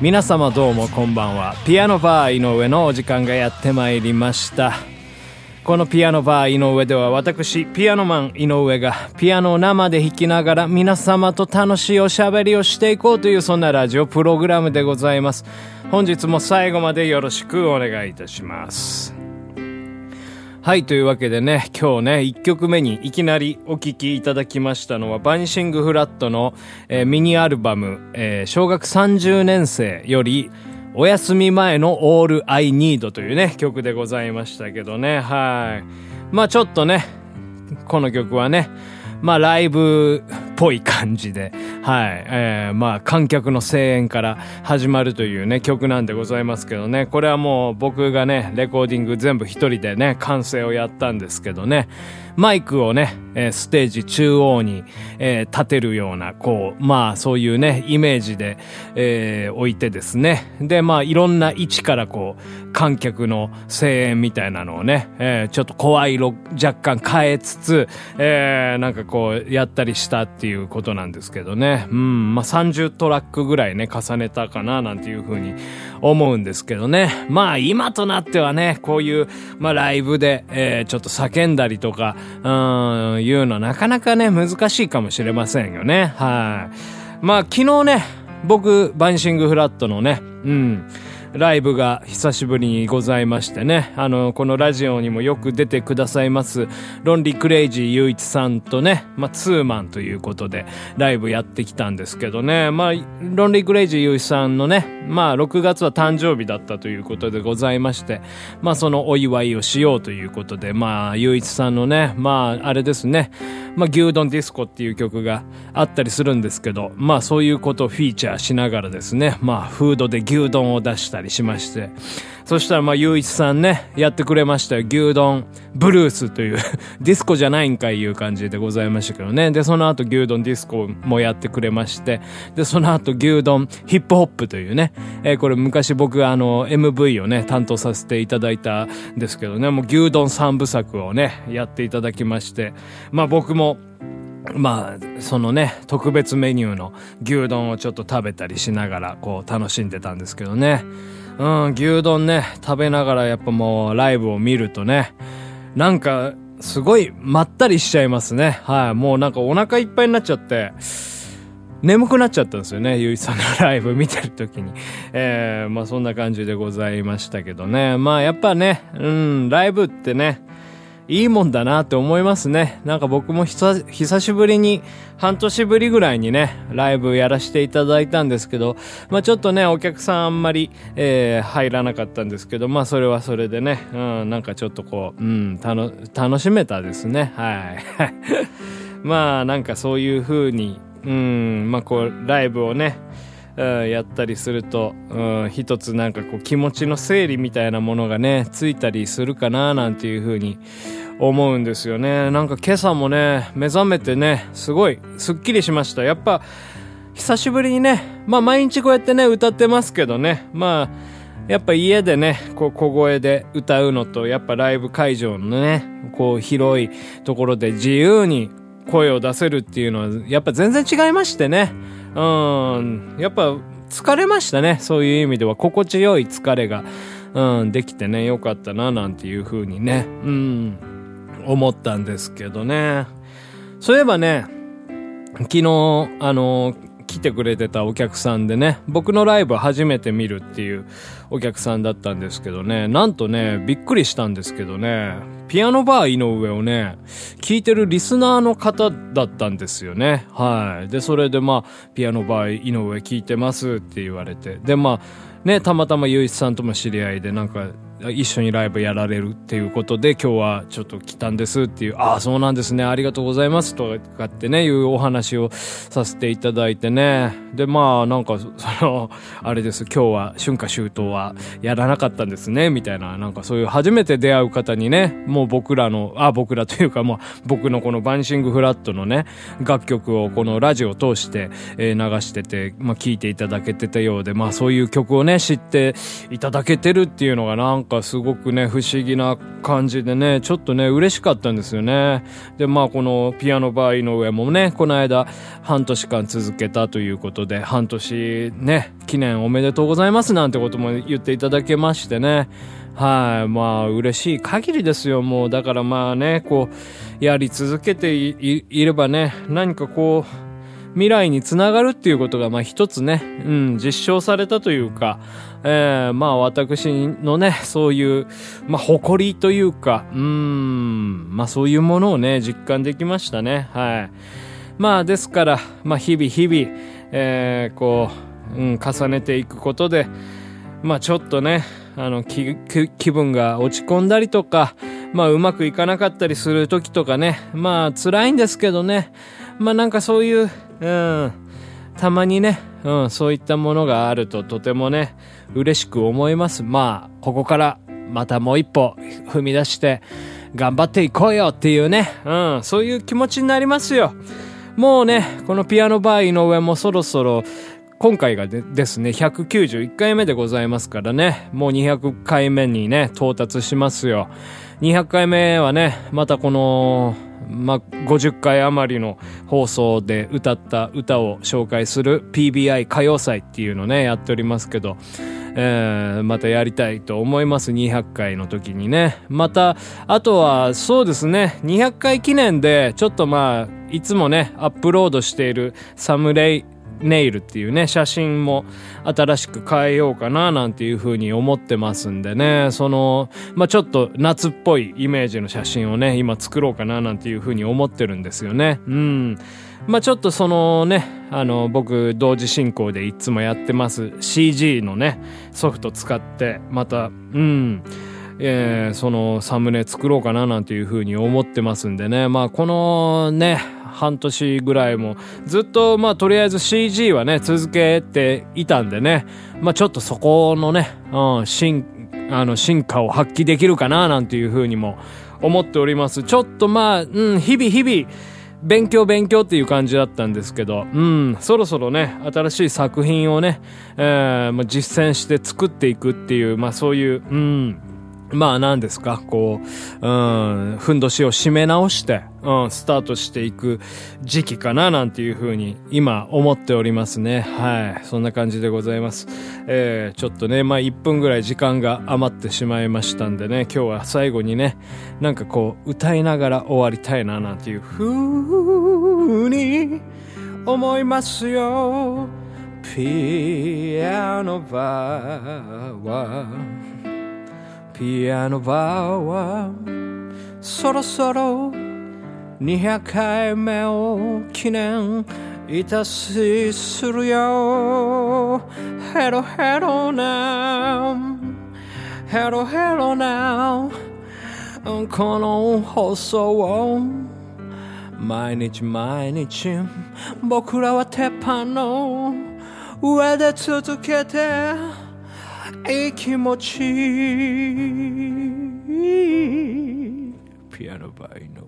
皆様どうもこんばんは。ピアノバー井上のお時間がやってまいりました。このピアノバー井上では私ピアノマン井上がピアノを生で弾きながら皆様と楽しいおしゃべりをしていこうというそんなラジオプログラムでございます。本日も最後までよろしくお願いいたします。はい、というわけでね、今日ね、1曲目にいきなりお聴きいただきましたのは、バニシングフラットの、えー、ミニアルバム、えー、小学30年生より、お休み前の All I Need というね、曲でございましたけどね、はい。まあちょっとね、この曲はね、まあライブっぽい感じで、はい、えー、まあ観客の声援から始まるというね、曲なんでございますけどね、これはもう僕がね、レコーディング全部一人でね、完成をやったんですけどね、マイクをね、えー、ステージ中央に、えー、立てるような、こう、まあそういうね、イメージで、えー、置いてですね。で、まあいろんな位置からこう、観客の声援みたいなのをね、えー、ちょっと声色若干変えつつ、えー、なんかこう、やったりしたっていうことなんですけどね。うん、まあ30トラックぐらいね、重ねたかな、なんていうふうに思うんですけどね。まあ今となってはね、こういう、まあライブで、えー、ちょっと叫んだりとか、うん、いうのなかなかね、難しいかもしれませんよね。はい。まあ昨日ね、僕、バンシングフラットのね、うん、ライブが久しぶりにございましてね、あの、このラジオにもよく出てくださいます、ロンリークレイジー雄一さんとね、まあ、ツーマンということで、ライブやってきたんですけどね、まあ、ロンリークレイジー雄一さんのね、まあ、6月は誕生日だったということでございまして、まあ、そのお祝いをしようということで、まあ、雄一さんのね、まあ、あれですね、まあ、牛丼ディスコっていう曲があったりするんですけど、まあ、そういうことをフィーチャーしながらですね、まあ、フードで牛丼を出したりたりしまして、そしたらまあ、ゆういちさんね、やってくれましたよ。牛丼。ブルースという。ディスコじゃないんかいいう感じでございましたけどね。で、その後牛丼ディスコもやってくれまして、で、その後牛丼ヒップホップというね、えー、これ昔僕があの、MV をね、担当させていただいたんですけどね、もう牛丼三部作をね、やっていただきまして、まあ僕も、まあ、そのね、特別メニューの牛丼をちょっと食べたりしながら、こう、楽しんでたんですけどね。うん、牛丼ね、食べながらやっぱもう、ライブを見るとね、なんか、すごい、まったりしちゃいますね。はい。もうなんかお腹いっぱいになっちゃって、眠くなっちゃったんですよね。ゆいさんのライブ見てる時に。えー、まあそんな感じでございましたけどね。まあやっぱね、うん、ライブってね、いいもんだなって思いますね。なんか僕も久しぶりに、半年ぶりぐらいにね、ライブやらせていただいたんですけど、まあちょっとね、お客さんあんまり、えー、入らなかったんですけど、まあそれはそれでね、うん、なんかちょっとこう、うん、楽しめたですね。はい。まあなんかそういう風に、うん、まあこう、ライブをね、やったりすると、うん、一つなんかこう気持ちの整理みたいなものがね、ついたりするかななんていう風に思うんですよね。なんか今朝もね、目覚めてね、すごいすっきりしました。やっぱ、久しぶりにね、まあ毎日こうやってね、歌ってますけどね、まあ、やっぱ家でね、こう小声で歌うのと、やっぱライブ会場のね、こう広いところで自由に声を出せるっていうのは、やっぱ全然違いましてね。うん、やっぱ疲れましたね。そういう意味では、心地よい疲れが、うん、できてね、よかったな、なんていう風にね、うん、思ったんですけどね。そういえばね、昨日、あの、来てくれてたお客さんでね、僕のライブ初めて見るっていうお客さんだったんですけどね、なんとね、びっくりしたんですけどね、ピアノバー井上をね、聞いてるリスナーの方だったんですよね。はい。で、それでまあ、ピアノバー井上聞いてますって言われて、で、まあ、ね、たまたまゆういちさんとも知り合いで、なんか、一緒にライブやられるっていうことで今日はちょっと来たんですっていう、ああ、そうなんですね、ありがとうございます。とかってね、いうお話をさせていただいてね。で、まあなんか、その、あれです、今日は春夏秋冬はやらなかったんですね、みたいな、なんかそういう初めて出会う方にね、もう僕らの、あ、僕らというかもう僕のこのバンシングフラットのね、楽曲をこのラジオを通して、え、流してて、まあ聴いていただけてたようで、まあそういう曲をね、知っていただけてるっていうのがなんかかすごくね、不思議な感じでね、ちょっとね、嬉しかったんですよね。で、まあこのピアノバー井上もね、この間半年間続けたということで、半年ね、記念おめでとうございますなんてことも言っていただけましてね。はい、まあ嬉しい限りですよ、もう。だからまあね、こう、やり続けていればね、何かこう、未来につながるっていうことが、まあ一つね、うん、実証されたというか、えー、まあ私のね、そういう、まあ誇りというか、うん、まあそういうものをね、実感できましたね。はい。まあですから、まあ日々日々、えー、こう、うん、重ねていくことで、まあちょっとね、あの、気、気分が落ち込んだりとか、まあうまくいかなかったりする時とかね、まあ辛いんですけどね、まあなんかそういう、うん、たまにね、うん、そういったものがあるととてもね、嬉しく思います。まあ、ここからまたもう一歩踏み出して頑張っていこうよっていうね、うん、そういう気持ちになりますよ。もうね、このピアノバーの上もそろそろ今回がでですね、191回目でございますからね、もう200回目にね、到達しますよ。200回目はね、またこの、まあ、50回余りの放送で歌った歌を紹介する PBI 歌謡祭っていうのね、やっておりますけど、えー、またやりたいと思います。200回の時にね。また、あとは、そうですね、200回記念で、ちょっとまあ、いつもね、アップロードしているサムレイネイルっていうね、写真も新しく変えようかななんていう風に思ってますんでね、その、まあ、ちょっと夏っぽいイメージの写真をね、今作ろうかななんていう風に思ってるんですよね。うん。まあ、ちょっとそのね、あの、僕、同時進行でいつもやってます CG のね、ソフト使って、また、うん。えー、そのサムネ作ろうかななんていう風に思ってますんでね。まあこのね、半年ぐらいもずっとまあとりあえず CG はね続けていたんでねまあちょっとそこのね、うん、進あの進化を発揮できるかななんていうふうにも思っております。ちょっとまあ、うん、日々日々勉強勉強っていう感じだったんですけど、うん、そろそろね、新しい作品をね、えー、まあ、実践して作っていくっていう、まあそういう、うん、まあ何ですか、こう、うん、ふんどしを締め直して、うん、スタートしていく時期かななんていうふうに今思っておりますね。はい。そんな感じでございます。えー、ちょっとね、まあ1分ぐらい時間が余ってしまいましたんでね、今日は最後にね、なんかこう、歌いながら終わりたいななんていうふうに思いますよ。ピアノバーはピアノバーはそろそろ200回目を記念いたしするよ。ヘロヘロなヘロヘロなこの放送を。毎日毎日。僕らは鉄板の。上で続けて。いい気持ち。ピアノバイの。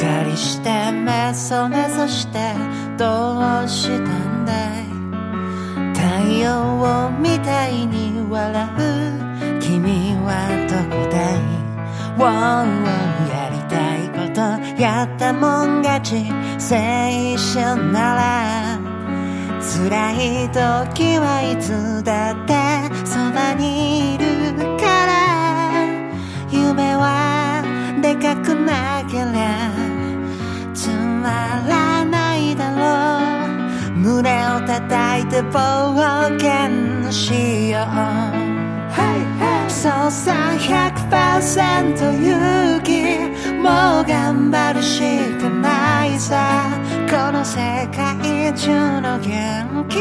かりしてメソメソしてどうしたんだい？太陽みたいに笑う君はどこだい？ウォンやりたいことやったもん勝ち。青春なら辛い時はいつだってそばにいるから。夢はでかくなけりゃまらない。だろう胸を叩いて冒険しようそうさ100%勇気。もう頑張るしかないさ。この世界中の元気。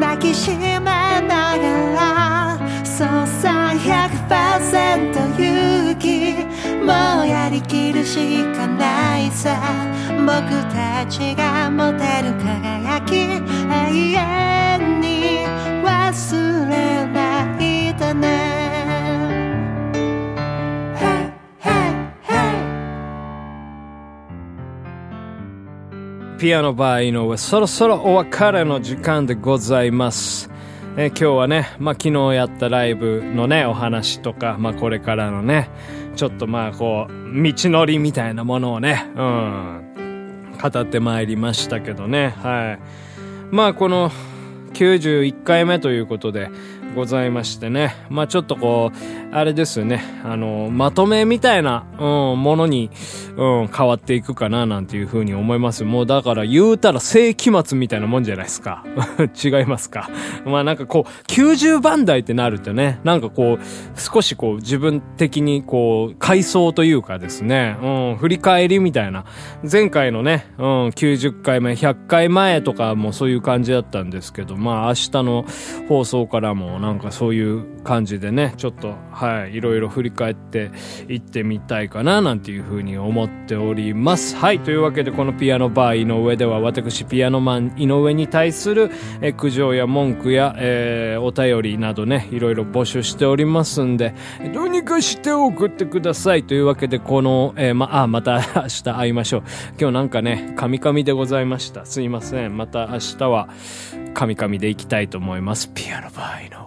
抱きしめながらそうさ100%勇気。もうやりきるしかないさ。僕たちが持てる輝き永遠に忘れないでね。ピアノバー井上、そろそろお別れの時間でございます。えー今日はね、まあ、昨日やったライブのね、お話とか、まあ、これからのね、ちょっとまあ、こう、道のりみたいなものをね、うん、語ってまいりましたけどね、はい。まあ、この、91回目ということでございましてね。まあちょっとこう、あれですね。あの、まとめみたいな、うん、ものに、うん、変わっていくかななんていうふうに思います。もうだから言うたら世紀末みたいなもんじゃないですか。違いますか。まあなんかこう、90番台ってなるとね、なんかこう、少しこう自分的にこう、回想というかですね、うん、振り返りみたいな。前回のね、うん、90回目、100回前とかもそういう感じだったんですけど、まあ明日の放送からもなんかそういう感じでね、ちょっと、は、はいろいろ振り返っていってみたいかななんていうふうに思っております。はい、というわけでこのピアノバー井上では私ピアノマン井上に対するえ苦情や文句や、えーお便りなどね、いろいろ募集しておりますんで、どうにかして送ってください。というわけでこの、えーま、あ、また明日会いましょう。今日なんかね、カミカミでございました。すいません。また明日は、カミカミでいきたいと思います。ピアノバー井上。